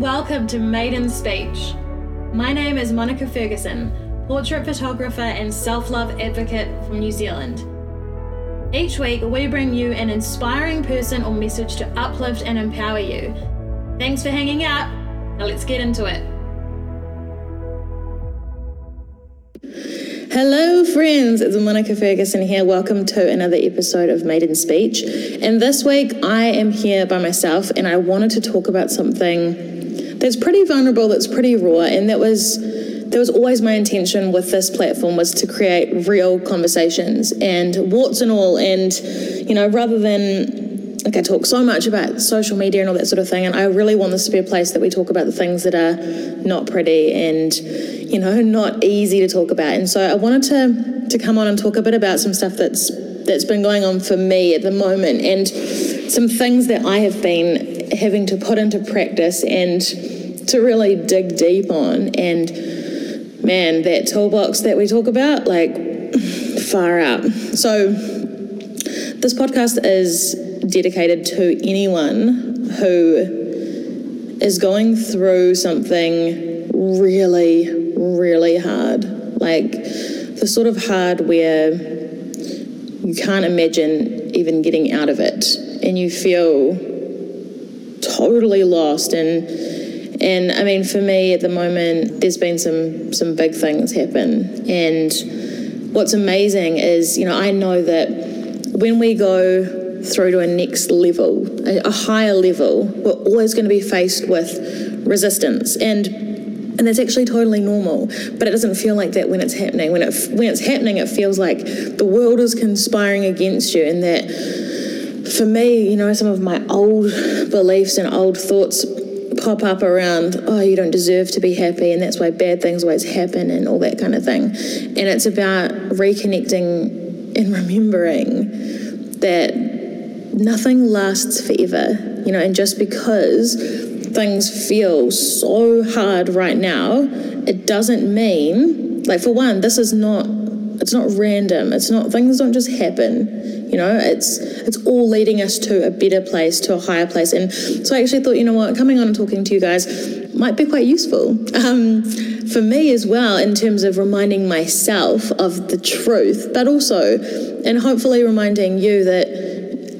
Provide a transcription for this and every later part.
welcome to Maiden Speech. My name is Monica Ferguson, portrait photographer and self love advocate from New Zealand. Each week, we bring you an inspiring person or message to uplift and empower you. Thanks for hanging out. Now let's get into it. Hello, friends. It's Monica Ferguson here. Welcome to another episode of Maiden Speech. And this week, I am here by myself, and I wanted to talk about something that's pretty vulnerable, that's pretty raw, and that was that was always my intention with this platform was to create real conversations and warts and all, and you know, rather than like I talk so much about social media and all that sort of thing, and I really want this to be a place that we talk about the things that are not pretty and you know not easy to talk about. And so I wanted to to come on and talk a bit about some stuff that's that's been going on for me at the moment and some things that I have been having to put into practice and to really dig deep on. And man, that toolbox that we talk about, like far out. So this podcast is dedicated to anyone who is going through something really, really hard. Like the sort of hard where you can't imagine even getting out of it and you feel totally lost. And and I mean for me at the moment there's been some some big things happen. And what's amazing is you know I know that when we go through to a next level, a, a higher level, we're always going to be faced with resistance. And and that's actually totally normal but it doesn't feel like that when it's happening. When it when it's happening it feels like the world is conspiring against you and that for me you know some of my old beliefs and old thoughts pop up around oh you don't deserve to be happy and that's why bad things always happen and all that kind of thing and it's about reconnecting and remembering that nothing lasts forever, you know, and just because things feel so hard right now, it doesn't mean, like, for one, this is not. It's not random. It's not things don't just happen. You know, it's it's all leading us to a better place, to a higher place. And so I actually thought, you know what, coming on and talking to you guys might be quite useful um, for me as well in terms of reminding myself of the truth, but also, and hopefully reminding you that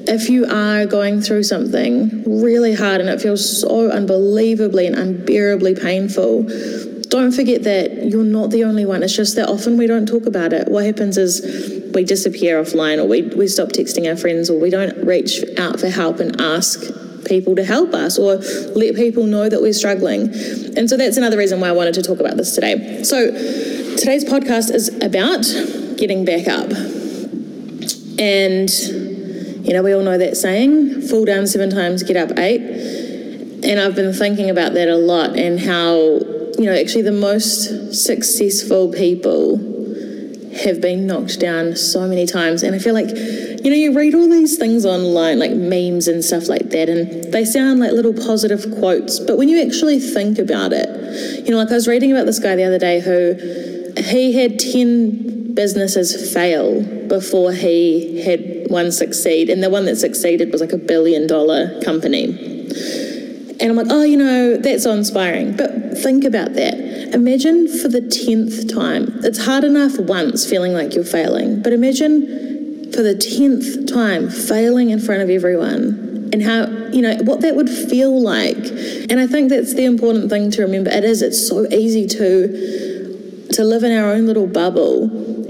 if you are going through something really hard and it feels so unbelievably and unbearably painful, don't forget that you're not the only one. It's just that often we don't talk about it. What happens is we disappear offline or we, we stop texting our friends or we don't reach out for help and ask people to help us or let people know that we're struggling. And so that's another reason why I wanted to talk about this today. So today's podcast is about getting back up. And you know, we all know that saying fall down seven times, get up eight. And I've been thinking about that a lot and how, you know, actually the most successful people have been knocked down so many times. And I feel like, you know, you read all these things online, like memes and stuff like that, and they sound like little positive quotes. But when you actually think about it, you know, like I was reading about this guy the other day who he had 10 businesses fail before he had one succeed, and the one that succeeded was like a billion dollar company. And I'm like, oh, you know, that's inspiring. But think about that. Imagine for the 10th time. It's hard enough once feeling like you're failing, but imagine for the 10th time failing in front of everyone and how, you know, what that would feel like. And I think that's the important thing to remember. It is, it's so easy to to live in our own little bubble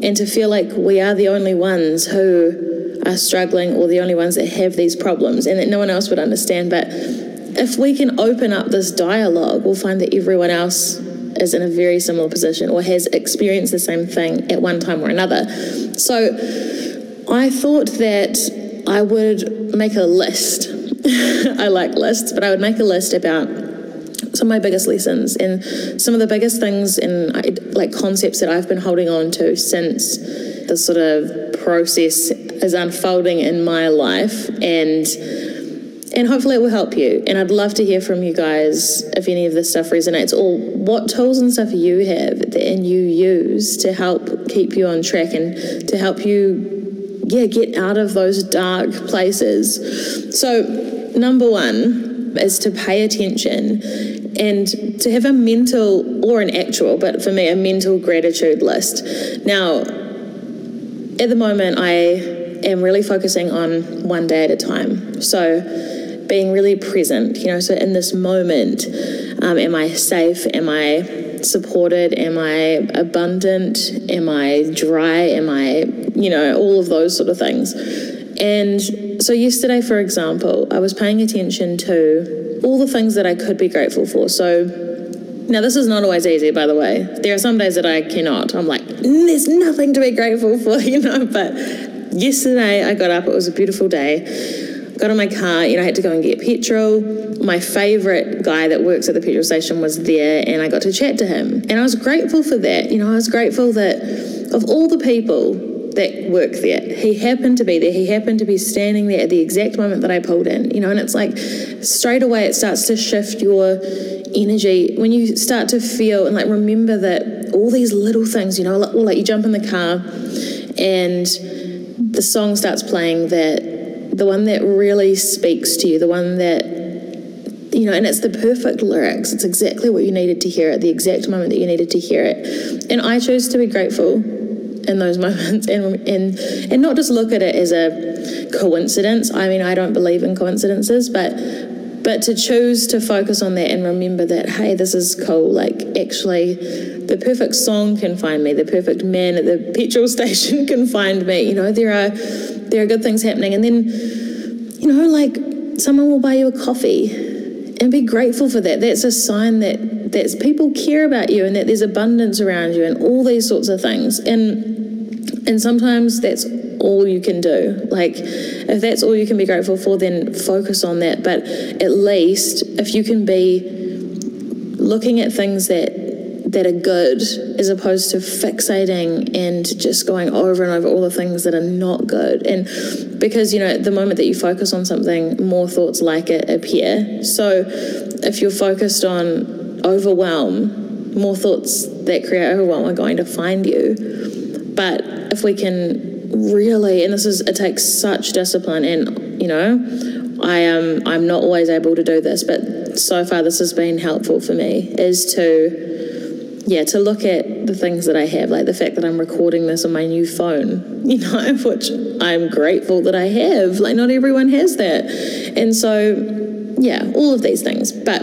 and to feel like we are the only ones who are struggling or the only ones that have these problems and that no one else would understand. But if we can open up this dialogue, we'll find that everyone else is in a very similar position or has experienced the same thing at one time or another. So I thought that I would make a list. I like lists, but I would make a list about some of my biggest lessons and some of the biggest things and like concepts that I've been holding on to since the sort of process is unfolding in my life and and hopefully it will help you and i'd love to hear from you guys if any of this stuff resonates or what tools and stuff you have and you use to help keep you on track and to help you yeah get out of those dark places so number one is to pay attention and to have a mental or an actual, but for me, a mental gratitude list. Now, at the moment, I am really focusing on one day at a time. So, being really present, you know, so in this moment, um, am I safe? Am I supported? Am I abundant? Am I dry? Am I, you know, all of those sort of things. And so, yesterday, for example, I was paying attention to all the things that I could be grateful for. So, now this is not always easy, by the way. There are some days that I cannot. I'm like, there's nothing to be grateful for, you know. But yesterday, I got up, it was a beautiful day got in my car, you know, I had to go and get petrol. My favorite guy that works at the petrol station was there and I got to chat to him. And I was grateful for that. You know, I was grateful that of all the people that work there. He happened to be there. He happened to be standing there at the exact moment that I pulled in, you know, and it's like straight away it starts to shift your energy when you start to feel and like remember that all these little things, you know, like, like you jump in the car and the song starts playing that the one that really speaks to you, the one that you know, and it's the perfect lyrics. It's exactly what you needed to hear at the exact moment that you needed to hear it. And I chose to be grateful in those moments and and and not just look at it as a coincidence. I mean, I don't believe in coincidences, but but to choose to focus on that and remember that hey, this is cool. Like actually, the perfect song can find me. The perfect man at the petrol station can find me. You know, there are there are good things happening, and then you know, like someone will buy you a coffee and be grateful for that. That's a sign that that people care about you and that there's abundance around you and all these sorts of things. And and sometimes that's all you can do. Like, if that's all you can be grateful for, then focus on that. But at least if you can be looking at things that that are good as opposed to fixating and just going over and over all the things that are not good. And because, you know, the moment that you focus on something, more thoughts like it appear. So if you're focused on overwhelm, more thoughts that create overwhelm are going to find you. But if we can really, and this is, it takes such discipline, and you know, I am, I'm not always able to do this, but so far this has been helpful for me, is to, yeah, to look at the things that I have, like the fact that I'm recording this on my new phone, you know, which I'm grateful that I have. Like, not everyone has that. And so, yeah, all of these things. But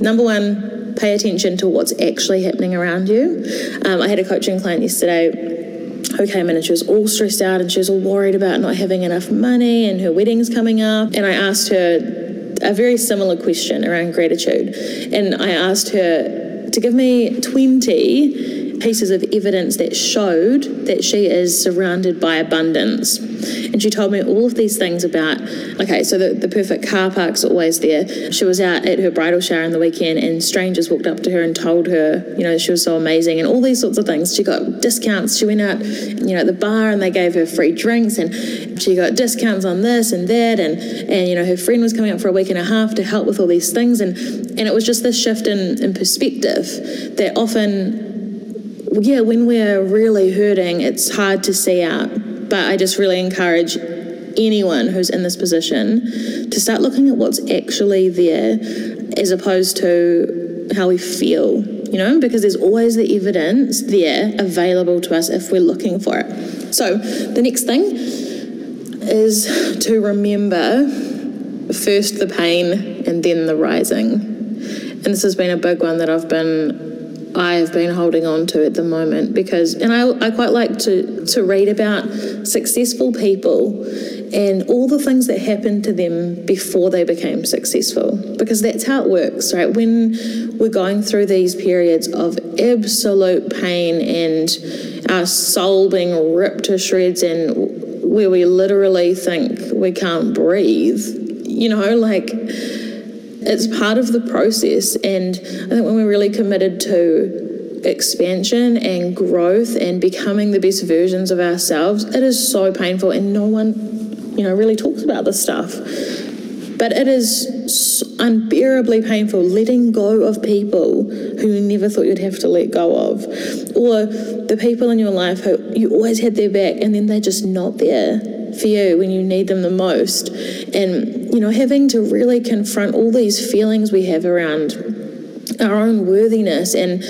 number one, pay attention to what's actually happening around you. Um, I had a coaching client yesterday and she was all stressed out and she was all worried about not having enough money and her wedding's coming up. And I asked her a very similar question around gratitude. And I asked her to give me 20 pieces of evidence that showed that she is surrounded by abundance. And she told me all of these things about, okay, so the, the perfect car park's always there. She was out at her bridal shower on the weekend and strangers walked up to her and told her, you know, she was so amazing and all these sorts of things. She got discounts. She went out, you know, at the bar and they gave her free drinks and she got discounts on this and that and, and you know, her friend was coming up for a week and a half to help with all these things and, and it was just this shift in, in perspective that often yeah, when we're really hurting, it's hard to see out. But I just really encourage anyone who's in this position to start looking at what's actually there as opposed to how we feel, you know, because there's always the evidence there available to us if we're looking for it. So the next thing is to remember first the pain and then the rising. And this has been a big one that I've been I've been holding on to at the moment because, and I, I quite like to, to read about successful people and all the things that happened to them before they became successful because that's how it works, right? When we're going through these periods of absolute pain and our soul being ripped to shreds and where we literally think we can't breathe, you know, like it's part of the process. And I think when we're really committed to expansion and growth and becoming the best versions of ourselves, it is so painful, and no one, you know, really talks about this stuff. But it is unbearably painful letting go of people who you never thought you'd have to let go of, or the people in your life who you always had their back and then they're just not there for you when you need them the most. And, you know, having to really confront all these feelings we have around our own worthiness and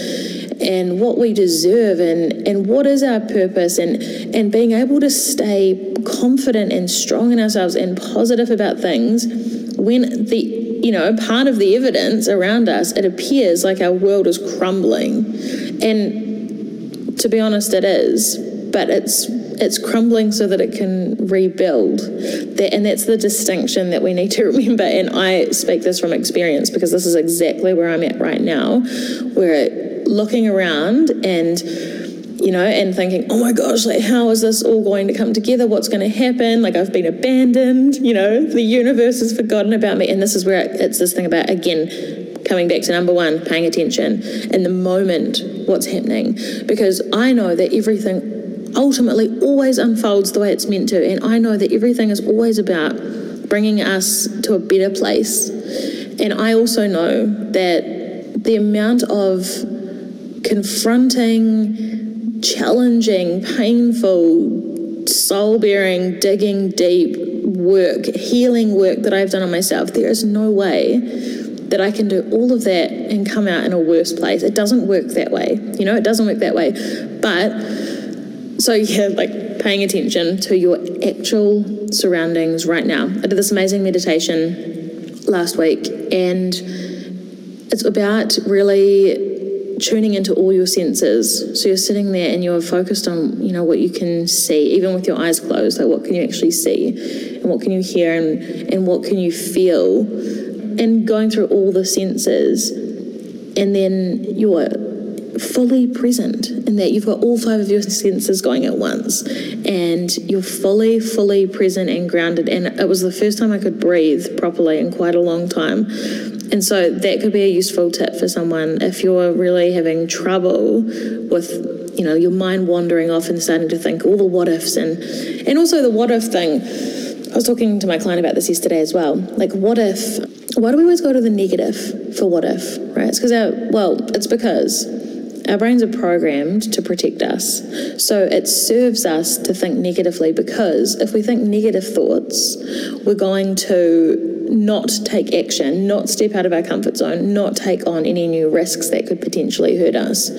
and what we deserve and and what is our purpose and and being able to stay confident and strong in ourselves and positive about things when the you know part of the evidence around us it appears like our world is crumbling. And to be honest it is but it's it's crumbling so that it can rebuild. That, and that's the distinction that we need to remember. And I speak this from experience because this is exactly where I'm at right now, where looking around and you know, and thinking, oh my gosh, like, how is this all going to come together? What's going to happen? Like, I've been abandoned, you know, the universe has forgotten about me. And this is where it's this thing about, again, coming back to number one, paying attention in the moment, what's happening. Because I know that everything ultimately always unfolds the way it's meant to. And I know that everything is always about bringing us to a better place. And I also know that the amount of confronting, challenging, painful, soul bearing, digging deep work, healing work that I've done on myself, there is no way that I can do all of that and come out in a worse place. It doesn't work that way. You know, it doesn't work that way. But so yeah, like paying attention to your actual surroundings right now. I did this amazing meditation last week and it's about really tuning into all your senses. So you're sitting there and you're focused on, you know, what you can see, even with your eyes closed, like what can you actually see and what can you hear and, and what can you feel and going through all the senses and then you're fully present that you've got all five of your senses going at once and you're fully, fully present and grounded. And it was the first time I could breathe properly in quite a long time. And so that could be a useful tip for someone if you're really having trouble with, you know, your mind wandering off and starting to think all the what ifs and and also the what if thing. I was talking to my client about this yesterday as well. Like, what if? Why do we always go to the negative for what if? Right? It's because well, it's because our brains are programmed to protect us. So it serves us to think negatively because if we think negative thoughts, we're going to not take action, not step out of our comfort zone, not take on any new risks that could potentially hurt us.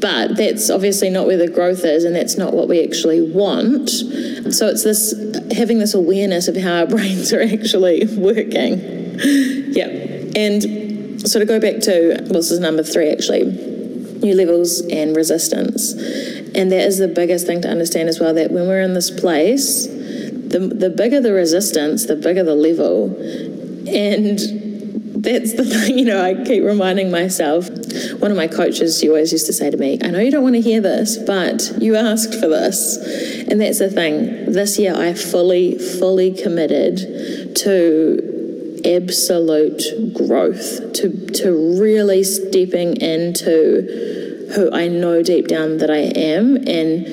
But that's obviously not where the growth is, and that's not what we actually want. So it's this having this awareness of how our brains are actually working. yeah. And so to go back to, well, this is number three actually new levels and resistance. And that is the biggest thing to understand as well that when we're in this place, the, the bigger the resistance, the bigger the level. And that's the thing, you know, I keep reminding myself. One of my coaches, she always used to say to me, I know you don't want to hear this, but you asked for this. And that's the thing. This year, I fully, fully committed to absolute growth, to, to really stepping into who I know deep down that I am and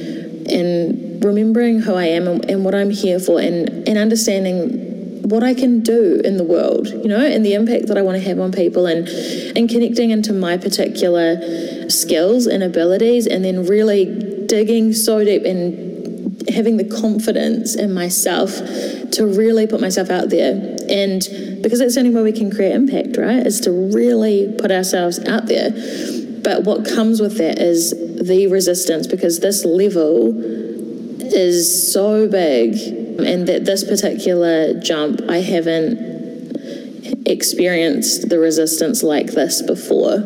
and remembering who I am and, and what I'm here for and, and understanding what I can do in the world, you know, and the impact that I want to have on people and and connecting into my particular skills and abilities and then really digging so deep and having the confidence in myself to really put myself out there and because it's the only way we can create impact, right? Is to really put ourselves out there. But what comes with that is the resistance because this level is so big and that this particular jump I haven't experienced the resistance like this before.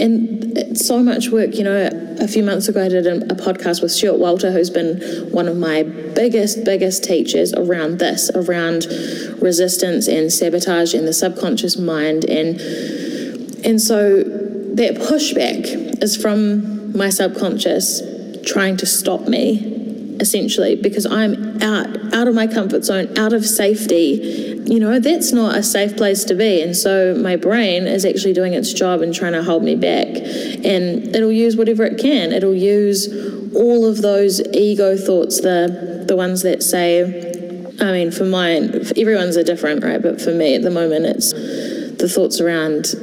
And so much work, you know. A few months ago, I did a, podcast with Stuart Walter, who's been one of my biggest, biggest teachers around this, around resistance and sabotage and the subconscious mind. And and so that pushback is from my subconscious trying to stop me essentially because I'm out out of my comfort zone, out of safety. You know, that's not a safe place to be. And so my brain is actually doing its job and trying to hold me back. And it'll use whatever it can. It'll use all of those ego thoughts, the the ones that say, I mean, for mine, everyone's are different, right? But for me at the moment, it's the thoughts around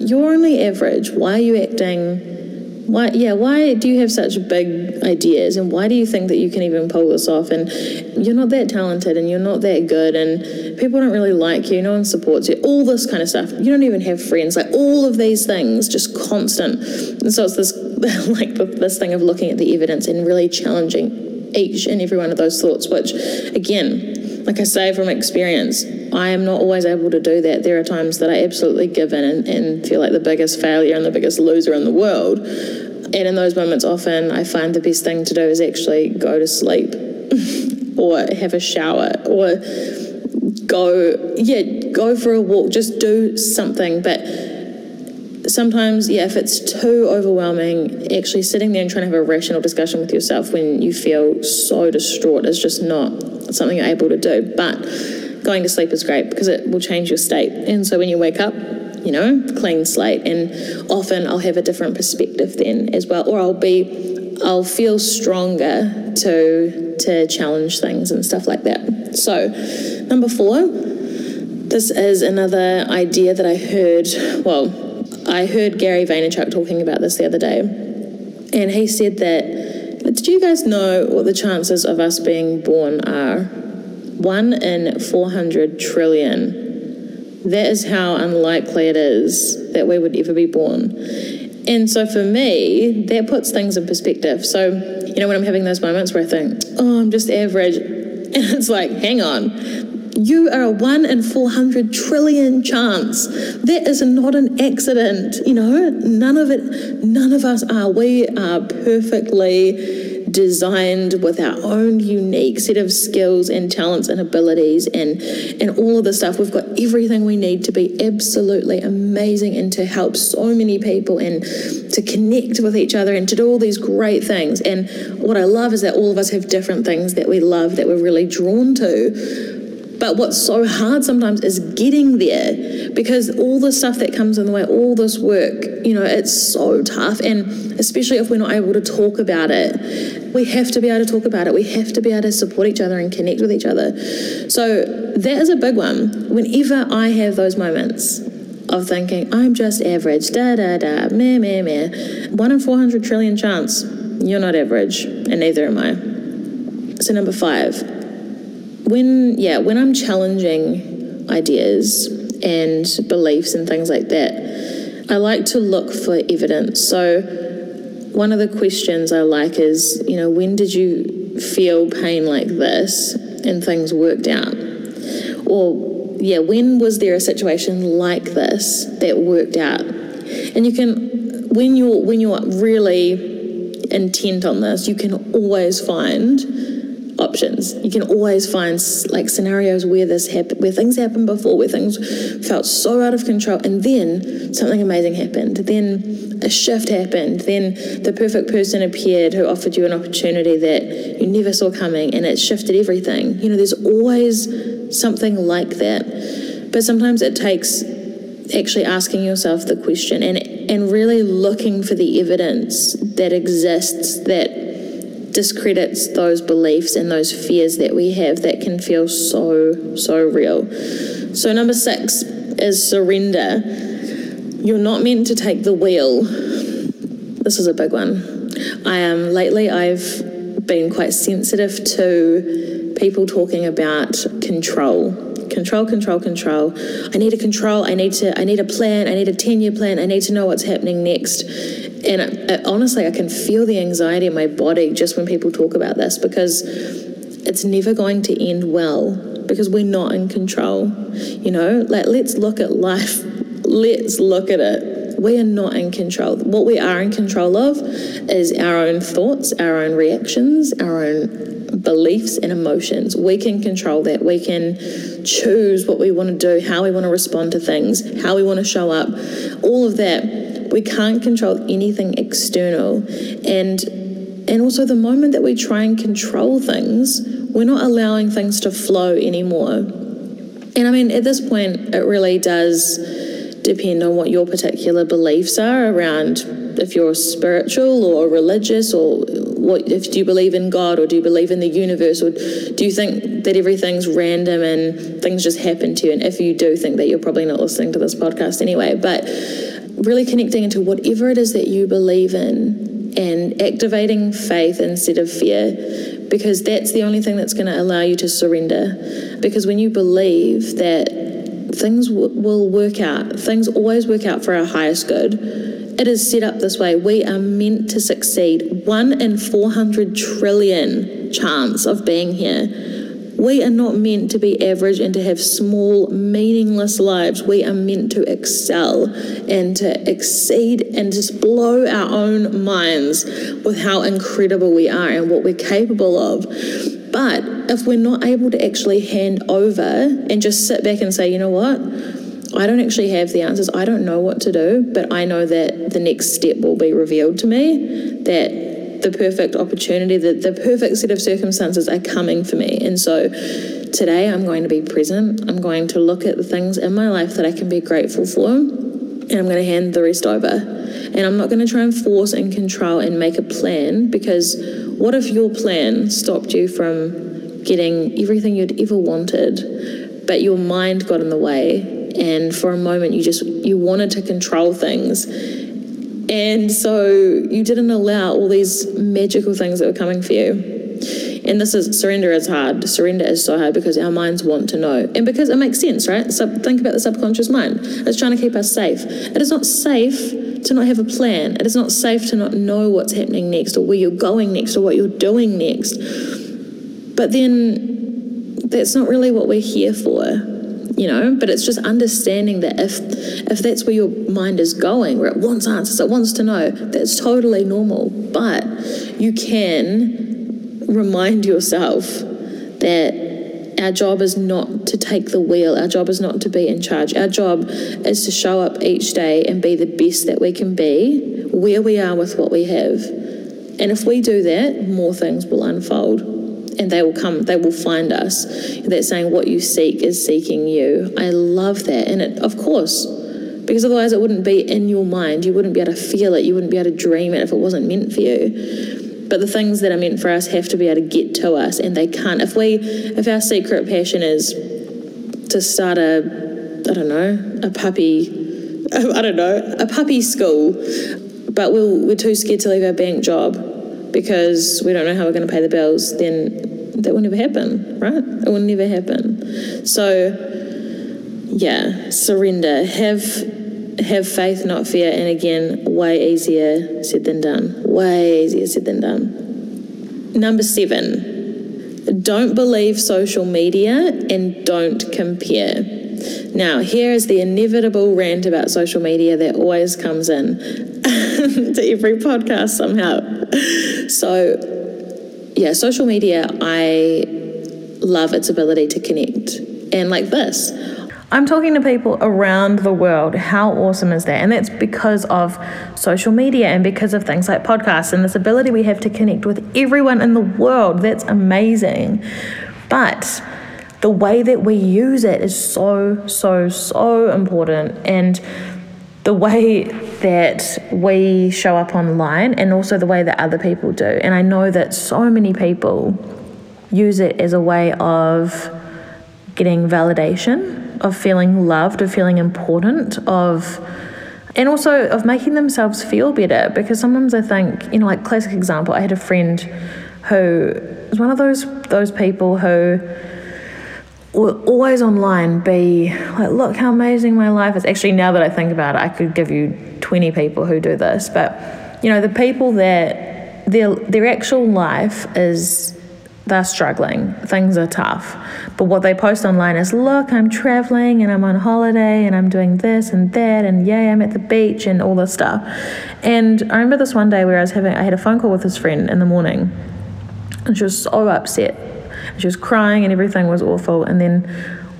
you're only average. Why are you acting Why, yeah, why do you have such big ideas and why do you think that you can even pull this off? And you're not that talented and you're not that good and people don't really like you, no one supports you, all this kind of stuff. You don't even have friends, like all of these things, just constant. And so it's this, like, this thing of looking at the evidence and really challenging each and every one of those thoughts, which, again, like I say from experience, I am not always able to do that. There are times that I absolutely give in and, and feel like the biggest failure and the biggest loser in the world. And in those moments, often I find the best thing to do is actually go to sleep or have a shower or go, yeah, go for a walk, just do something. But sometimes, yeah, if it's too overwhelming, actually sitting there and trying to have a rational discussion with yourself when you feel so distraught is just not something you're able to do. But going to sleep is great because it will change your state. And so when you wake up, you know, clean slate. And often I'll have a different perspective then as well, or I'll be, I'll feel stronger to to challenge things and stuff like that. So, number four, this is another idea that I heard. Well, I heard Gary Vaynerchuk talking about this the other day, and he said that. Did you guys know what the chances of us being born are? One in 400 trillion. That is how unlikely it is that we would ever be born. And so for me, that puts things in perspective. So, you know, when I'm having those moments where I think, oh, I'm just average, and it's like, hang on, you are a one in 400 trillion chance. That is not an accident. You know, none of it, none of us are. We are perfectly designed with our own unique set of skills and talents and abilities and and all of the stuff. We've got everything we need to be absolutely amazing and to help so many people and to connect with each other and to do all these great things. And what I love is that all of us have different things that we love that we're really drawn to but what's so hard sometimes is getting there because all the stuff that comes in the way, all this work, you know, it's so tough. And especially if we're not able to talk about it, we have to be able to talk about it. We have to be able to support each other and connect with each other. So that is a big one. Whenever I have those moments, of thinking, I'm just average, da da da, meh meh meh. One in 400 trillion chance, you're not average, and neither am I. So, number five, when yeah when i'm challenging ideas and beliefs and things like that i like to look for evidence. So one of the questions i like is you know when did you feel pain like this and things worked out? Or yeah when was there a situation like this that worked out? And you can when you're when you're really intent on this you can always find options. You can always find like scenarios where this happened, where things happened before, where things felt so out of control, and then something amazing happened. Then a shift happened. Then the perfect person appeared who offered you an opportunity that you never saw coming, and it shifted everything. You know, there's always something like that, but sometimes it takes actually asking yourself the question and and really looking for the evidence that exists that discredits those beliefs and those fears that we have that can feel so, so real. So, number six is surrender. You're not meant to take the wheel. This is a big one. I am um, lately I've been quite sensitive to people talking about control control control control i need a control i need to i need a plan i need a 10 year plan i need to know what's happening next and I, I, honestly, I can feel the anxiety in my body just when people talk about this because it's never going to end well because we're not in control. You know, like let's look at life. Let's look at it. We are not in control. What we are in control of is our own thoughts, our own reactions, our own beliefs and emotions. We can control that. We can choose what we want to do, how we want to respond to things, how we want to show up. All of that we can't control anything external. And and also the moment that we try and control things, we're not allowing things to flow anymore. And I mean, at this point, it really does depend on what your particular beliefs are around if you're spiritual or religious or what if do you believe in God or do you believe in the universe or do you think that everything's random and things just happen to you? And if you do think that you're probably not listening to this podcast anyway but really connecting into whatever it is that you believe in and activating faith instead of fear because that's the only thing that's going to allow you to surrender. Because when you believe that things w- will work out things always work out for our highest good it is set up this way we are meant to succeed 1 in 400 trillion chance of being here we are not meant to be average and to have small, meaningless lives. We are meant to excel and to exceed and just blow our own minds with how incredible we are and what we're capable of. But if we're not able to actually hand over and just sit back and say, you know what? I don't actually have the answers. I don't know what to do, but I know that the next step will be revealed to me. That the perfect opportunity, the, the perfect set of circumstances are coming for me. And so today I'm going to be present. I'm going to look at the things in my life that I can be grateful for, and I'm going to hand the rest over. And I'm not going to try and force and control and make a plan because what if your plan stopped you from getting everything you'd ever wanted, but your mind got in the way? And for a moment, you just you wanted to control things, and so you didn't allow all these magical things that were coming for you. And this is surrender is hard. Surrender is so hard because our minds want to know. And because it makes sense, right? So think about the subconscious mind. It's trying to keep us safe. It is not safe to not have a plan. It is not safe to not know what's happening next or where you're going next or what you're doing next. But then that's not really what we're here for you know? But it's just understanding that if if that's where your mind is going where it wants answers it wants to know that's totally normal. But you can remind yourself that our job is not to take the wheel. Our job is not to be in charge. Our job is to show up each day and be the best that we can be where we are with what we have. And if we do that more things will unfold and they will come, they will find us. They're saying what you seek is seeking you. I love that. And it, of course, because otherwise it wouldn't be in your mind. You wouldn't be able to feel it. You wouldn't be able to dream it if it wasn't meant for you. But the things that are meant for us have to be able to get to us, and they can't. If we, if our secret passion is to start a, I don't know, a puppy, I don't know, a puppy school, but we'll, we're too scared to leave our bank job because we don't know how we're going to pay the bills, then that will never happen, right? It will never happen. So, yeah, surrender. Have have faith, not fear. And again, way easier said than done. Way easier said than done. Number seven, don't believe social media and don't compare. Now, here is the inevitable rant about social media that always comes in to every podcast somehow. So, yeah, social media, I love its ability to connect. And like this, I'm talking to people around the world. How awesome is that? And that's because of social media and because of things like podcasts and this ability we have to connect with everyone in the world. That's amazing. But the way that we use it is so, so, so important. And the way that we show up online and also the way that other people do. And I know that so many people use it as a way of getting validation, of feeling loved, of feeling important, of and also of making themselves feel better because sometimes I think, you know, like classic example, I had a friend who was one of those those people who will always online be like, look how amazing my life is. Actually, now that I think about it, I could give you 20 people who do this. But, you know, the people that their, their actual life is they're struggling, things are tough. But what they post online is, look, I'm traveling and I'm on holiday and I'm doing this and that and yay, I'm at the beach and all this stuff. And I remember this one day where I was having, I had a phone call with this friend in the morning and she was so upset she was crying and everything was awful. And then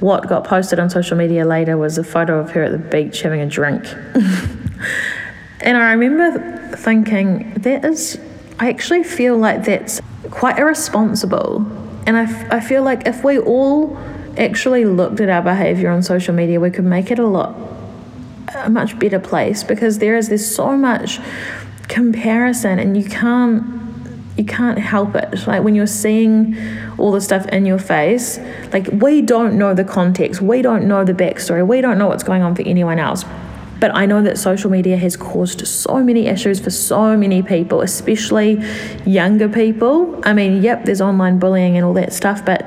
what got posted on social media later was a photo of her at the beach having a drink. and I remember thinking, that is, I actually feel like that's quite irresponsible. And I, I feel like if we all actually looked at our behavior on social media, we could make it a lot, a much better place because there is, there's so much comparison and you can't you can't help it. Like when you're seeing all the stuff in your face, like we don't know the context, we don't know the backstory, we don't know what's going on for anyone else. But I know that social media has caused so many issues for so many people, especially younger people. I mean, yep, there's online bullying and all that stuff, but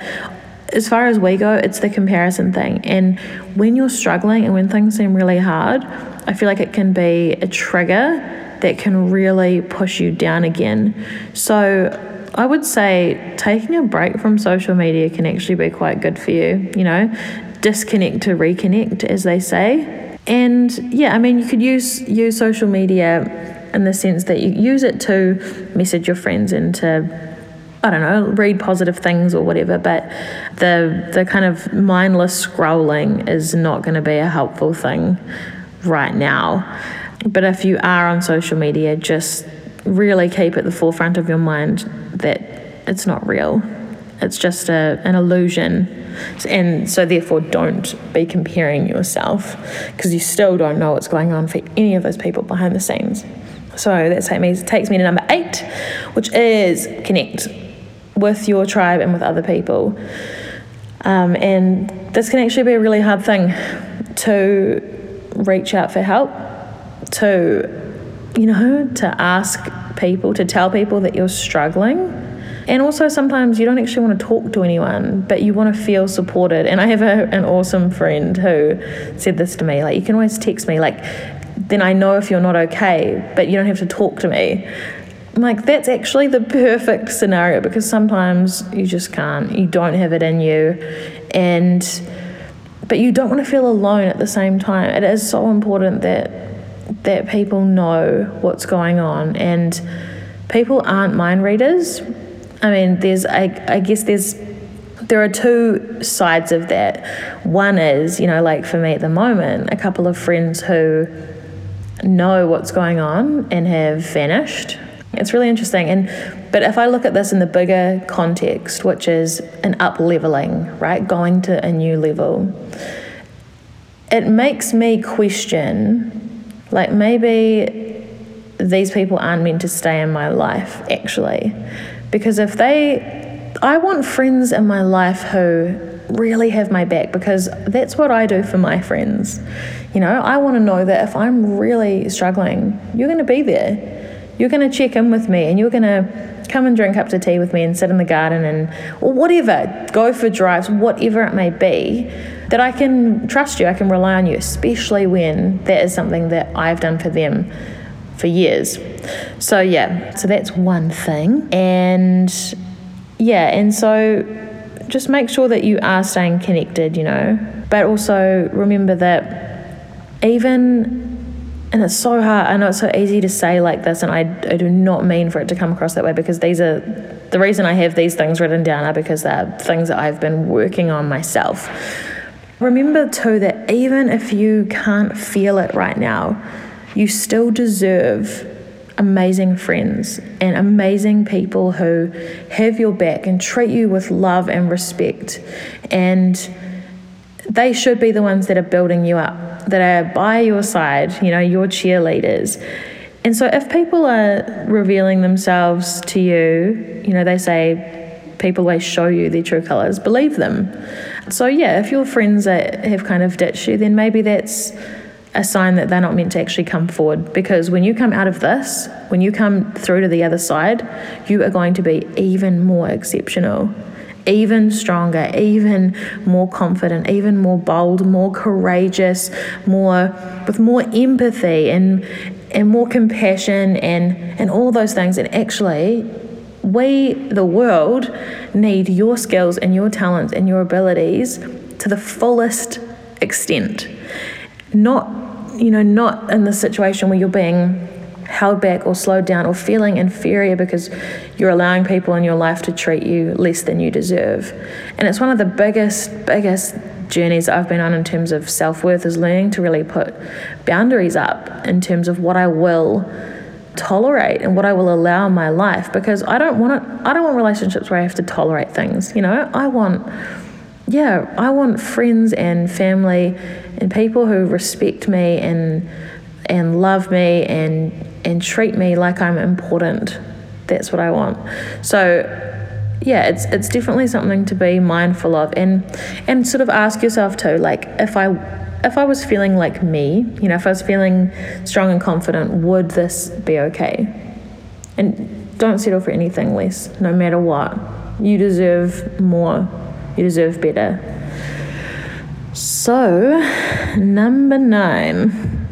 as far as we go, it's the comparison thing. And when you're struggling and when things seem really hard, I feel like it can be a trigger that can really push you down again. So I would say taking a break from social media can actually be quite good for you, you know, disconnect to reconnect, as they say. And yeah, I mean, you could use use social media in the sense that you use it to message your friends and to I don't know, read positive things or whatever, but the the kind of mindless scrolling is not going to be a helpful thing right now. But if you are on social media, just really keep at the forefront of your mind that it's not real. It's just a, an illusion. And so, therefore, don't be comparing yourself because you still don't know what's going on for any of those people behind the scenes. So, that takes me to number eight, which is connect with your tribe and with other people. Um, and this can actually be a really hard thing to reach out for help, to you know, to ask people, to tell people that you're struggling. And also, sometimes you don't actually want to talk to anyone, but you want to feel supported. And I have a, an awesome friend who said this to me like, you can always text me, like, then I know if you're not okay, but you don't have to talk to me. I'm like, that's actually the perfect scenario because sometimes you just can't, you don't have it in you. And, but you don't want to feel alone at the same time. It is so important that that people know what's going on and people aren't mind readers. I mean, there's, I, I guess there's, there are two sides of that. One is, you know, like for me at the moment, a couple of friends who know what's going on and have vanished. It's really interesting. And but if I look at this in the bigger context, which is an up leveling, right? Going to a new level, it makes me question like maybe these people aren't meant to stay in my life, actually. Because if they, I want friends in my life who really have my back because that's what I do for my friends. You know, I want to know that if I'm really struggling, you're going to be there. You're going to check in with me and you're going to come and drink up to tea with me and sit in the garden and or whatever, go for drives, whatever it may be that I can trust you, I can rely on you, especially when that is something that I've done for them for years. So, yeah, so that's one thing. And yeah, and so just make sure that you are staying connected, you know, but also remember that even and it's so hard. I know it's so easy to say like this, and I, I do not mean for it to come across that way because these are the reason I have these things written down are because they're things that I've been working on myself. Remember, too, that even if you can't feel it right now, you still deserve amazing friends and amazing people who have your back and treat you with love and respect. And they should be the ones that are building you up, that are by your side, you know, your cheerleaders. And so if people are revealing themselves to you, you know, they say people always show you their true colors, believe them. So, yeah, if your friends are, have kind of ditched you, then maybe that's a sign that they're not meant to actually come forward. Because when you come out of this, when you come through to the other side, you are going to be even more exceptional, even stronger, even more confident, even more bold, more courageous, more with more empathy and and more compassion and and all those things. And actually, we, the world, need your skills and your talents and your abilities to the fullest extent. Not, you know, not in the situation where you're being held back or slowed down or feeling inferior because you're allowing people in your life to treat you less than you deserve. And it's one of the biggest, biggest journeys I've been on in terms of self worth is learning to really put boundaries up in terms of what I will tolerate and what I will allow in my life because I don't want I don't want relationships where I have to tolerate things, you know? I want yeah, I want friends and family and people who respect me and and love me and and treat me like I'm important. That's what I want. So yeah, it's it's definitely something to be mindful of and and sort of ask yourself too, like if I if I was feeling like me, you know, if I was feeling strong and confident, would this be okay? And don't settle for anything less, no matter what. You deserve more, you deserve better. So, number nine,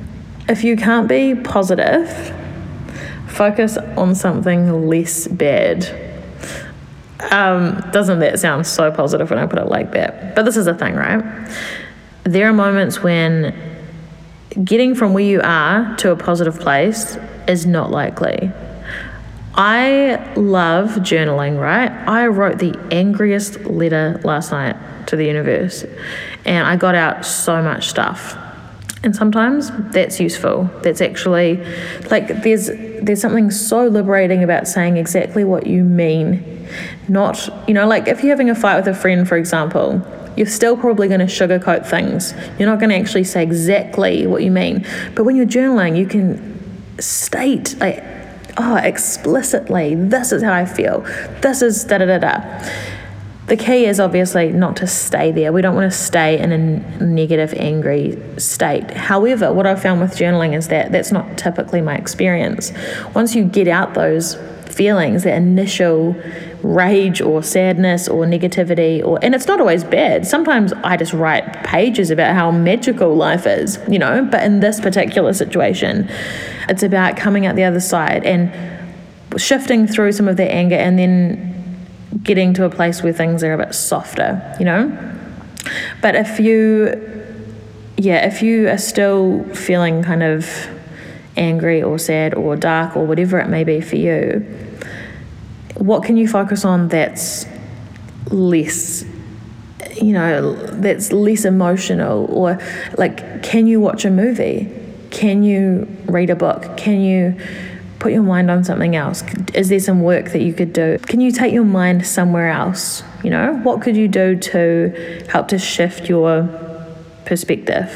if you can't be positive, focus on something less bad. Um, doesn't that sound so positive when I put it like that? But this is the thing, right? There are moments when getting from where you are to a positive place is not likely. I love journaling, right? I wrote the angriest letter last night to the universe and I got out so much stuff. And sometimes that's useful. That's actually like there's there's something so liberating about saying exactly what you mean. Not, you know, like if you're having a fight with a friend, for example, you're still probably going to sugarcoat things. You're not going to actually say exactly what you mean. But when you're journaling, you can state like oh, explicitly, this is how I feel. This is da da da da. The key is obviously not to stay there. We don't want to stay in a negative, angry state. However, what I've found with journaling is that that's not typically my experience. Once you get out those feelings, that initial rage or sadness or negativity or and it's not always bad. Sometimes I just write pages about how magical life is, you know, but in this particular situation, it's about coming out the other side and shifting through some of that anger and then getting to a place where things are a bit softer, you know? But if you yeah, if you are still feeling kind of angry or sad or dark or whatever it may be for you, what can you focus on that's less you know that's less emotional? Or like can you watch a movie? Can you read a book? Can you put your mind on something else? Is there some work that you could do? Can you take your mind somewhere else you know? What could you do to help to shift your perspective?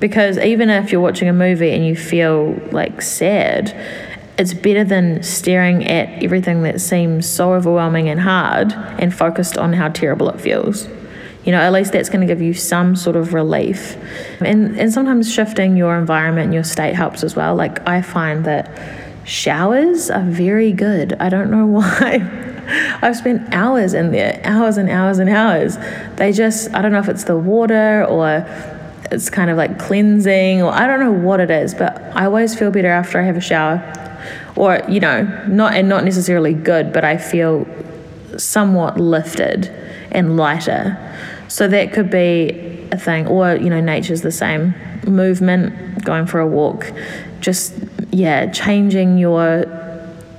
Because even if you're watching a movie and you feel like sad it's better than staring at everything that seems so overwhelming and hard and focused on how terrible it feels. You know, at least that's going to give you some sort of relief. And and sometimes shifting your environment and your state helps as well. Like I find that showers are very good. I don't know why. I've spent hours in there, hours and hours and hours. They just, I don't know if it's the water or it's kind of like cleansing or I don't know what it is, but I always feel better after I have a shower or you know not and not necessarily good but i feel somewhat lifted and lighter. So that could be a thing or you know nature's the same. Movement going for a walk just yeah changing your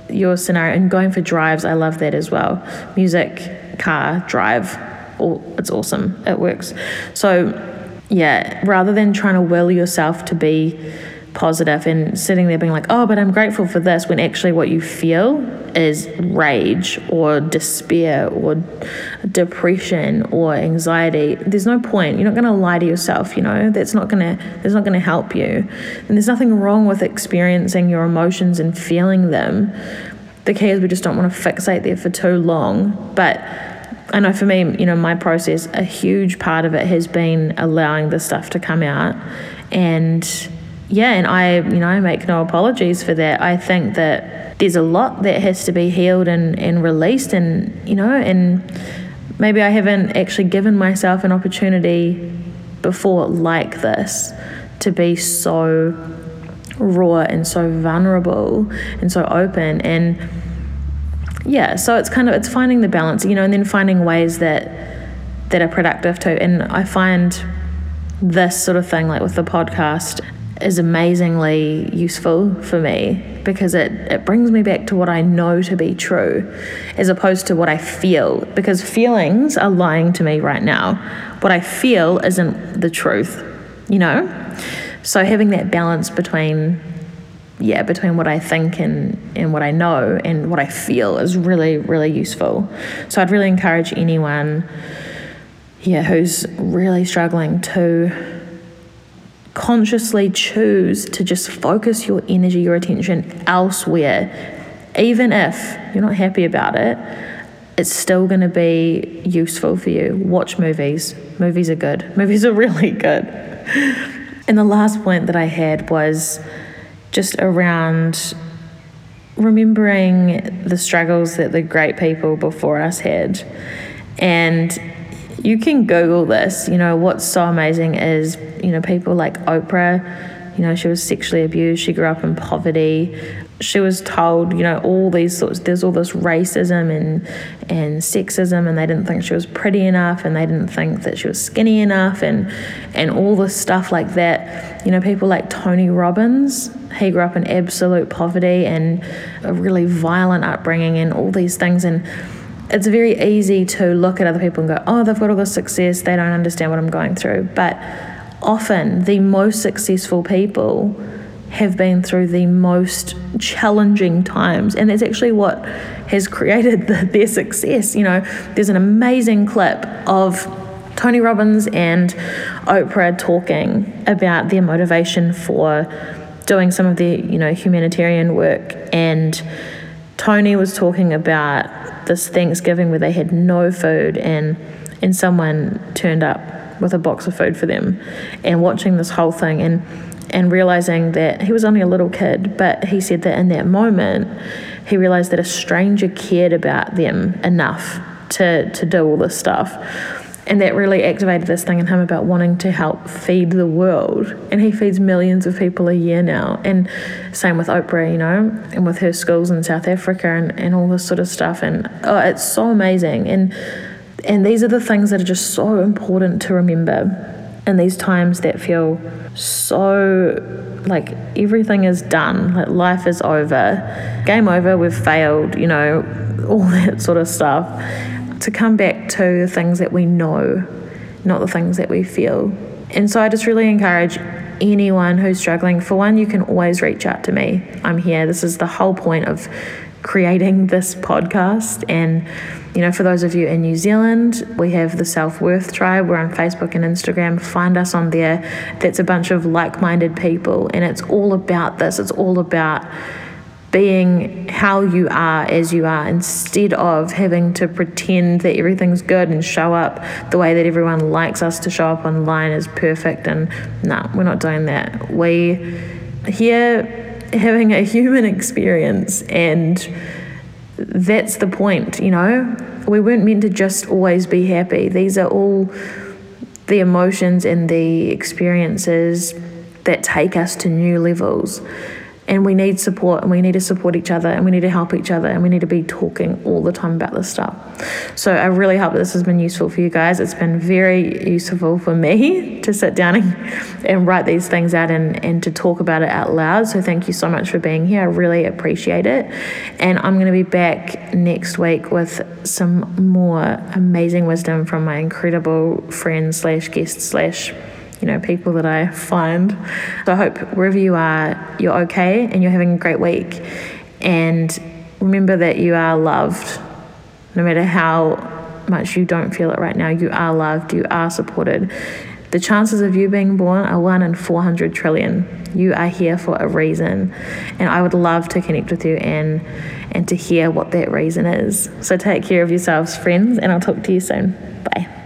your scenario and going for drives. I love that as well. Music car drive it's awesome. It works. So yeah rather than trying to will yourself to be positive and sitting there being like, oh, but I'm grateful for this, when actually what you feel is rage or despair or depression or anxiety. There's no point. You're not going to lie to yourself, you know. That's not going to that's not going to help you. And there's nothing wrong with experiencing your emotions and feeling them. The key is we just don't want to fixate there for too long. But I know for me, you know, my process, a huge part of it has been allowing this stuff to come out and yeah, and I, you know, make no apologies for that. I think that there's a lot that has to be healed and, and released, and, you know, and maybe I haven't actually given myself an opportunity before like this to be so raw and so vulnerable and so open and yeah so it's kind of it's finding the balance you know and then finding ways that that are productive too and i find this sort of thing like with the podcast is amazingly useful for me because it, it brings me back to what I know to be true as opposed to what I feel because feelings are lying to me right now. What I feel isn't the truth, you know? So having that balance between yeah, between what I think and, and what I know and what I feel is really, really useful. So I'd really encourage anyone yeah, who's really struggling to consciously choose to just focus your energy, your attention elsewhere, even if you're not happy about it, it's still going to be useful for you. Watch movies. Movies are good. Movies are really good. and the last point that I had was just around remembering the struggles that the great people before us had. And you can Google this. You know, what's so amazing is, you know, people like Oprah, you know, she was sexually abused, she grew up in poverty. She was told, you know, all these sorts, there's all this racism and, and sexism, and they didn't think she was pretty enough, and they didn't think that she was skinny enough, and, and all this stuff like that. You know, people like Tony Robbins, he grew up in absolute poverty and a really violent upbringing, and all these things. And it's very easy to look at other people and go, oh, they've got all this success, they don't understand what I'm going through. But often the most successful people have been through the most challenging times, and that's actually what has created the, their success. You know, there's an amazing clip of Tony Robbins and Oprah talking about their motivation for doing some of the you know humanitarian work, and Tony was talking about this Thanksgiving where they had no food and and someone turned up with a box of food for them and watching this whole thing and and realizing that he was only a little kid but he said that in that moment he realized that a stranger cared about them enough to to do all this stuff and that really activated this thing in him about wanting to help feed the world. And he feeds millions of people a year now. And same with Oprah, you know, and with her schools in South Africa and, and all this sort of stuff. And oh, it's so amazing. And and these are the things that are just so important to remember in these times that feel so like everything is done, like life is over, game over, we've failed, you know, all that sort of stuff to come back to the things that we know, not the things that we feel. And so I just really encourage anyone who's struggling. For one, you can always reach out to me. I'm here. This is the whole point of creating this podcast. And, you know, for those of you in New Zealand, we have the Self Worth Tribe. We're on Facebook and Instagram. Find us on there. That's a bunch of like minded people. And it's all about this. It's all about being how you are as you are instead of having to pretend that everything's good and show up the way that everyone likes us to show up online is perfect and no we're not doing that. We here having a human experience and that's the point you know? We weren't meant to just always be happy. These are all the emotions and the experiences that take us to new levels and we need support and we need to support each other and we need to help each other and we need to be talking all the time about this stuff. So I really hope this has been useful for you guys. It's been very useful for me to sit down and, and write these things out and, and to talk about it out loud. So thank you so much for being here. I really appreciate it. And I'm going to be back next week with some more amazing wisdom from my incredible friend slash guest slash you know, people that I find. So I hope wherever you are, you're okay and you're having a great week. And remember that you are loved. No matter how much you don't feel it right now, you are loved, you are supported. The chances of you being born are 1 in 400 trillion. You are here for a reason. And I would love to connect with you and and to hear what that reason is. So take care of yourselves, friends, and I'll talk to you soon. Bye.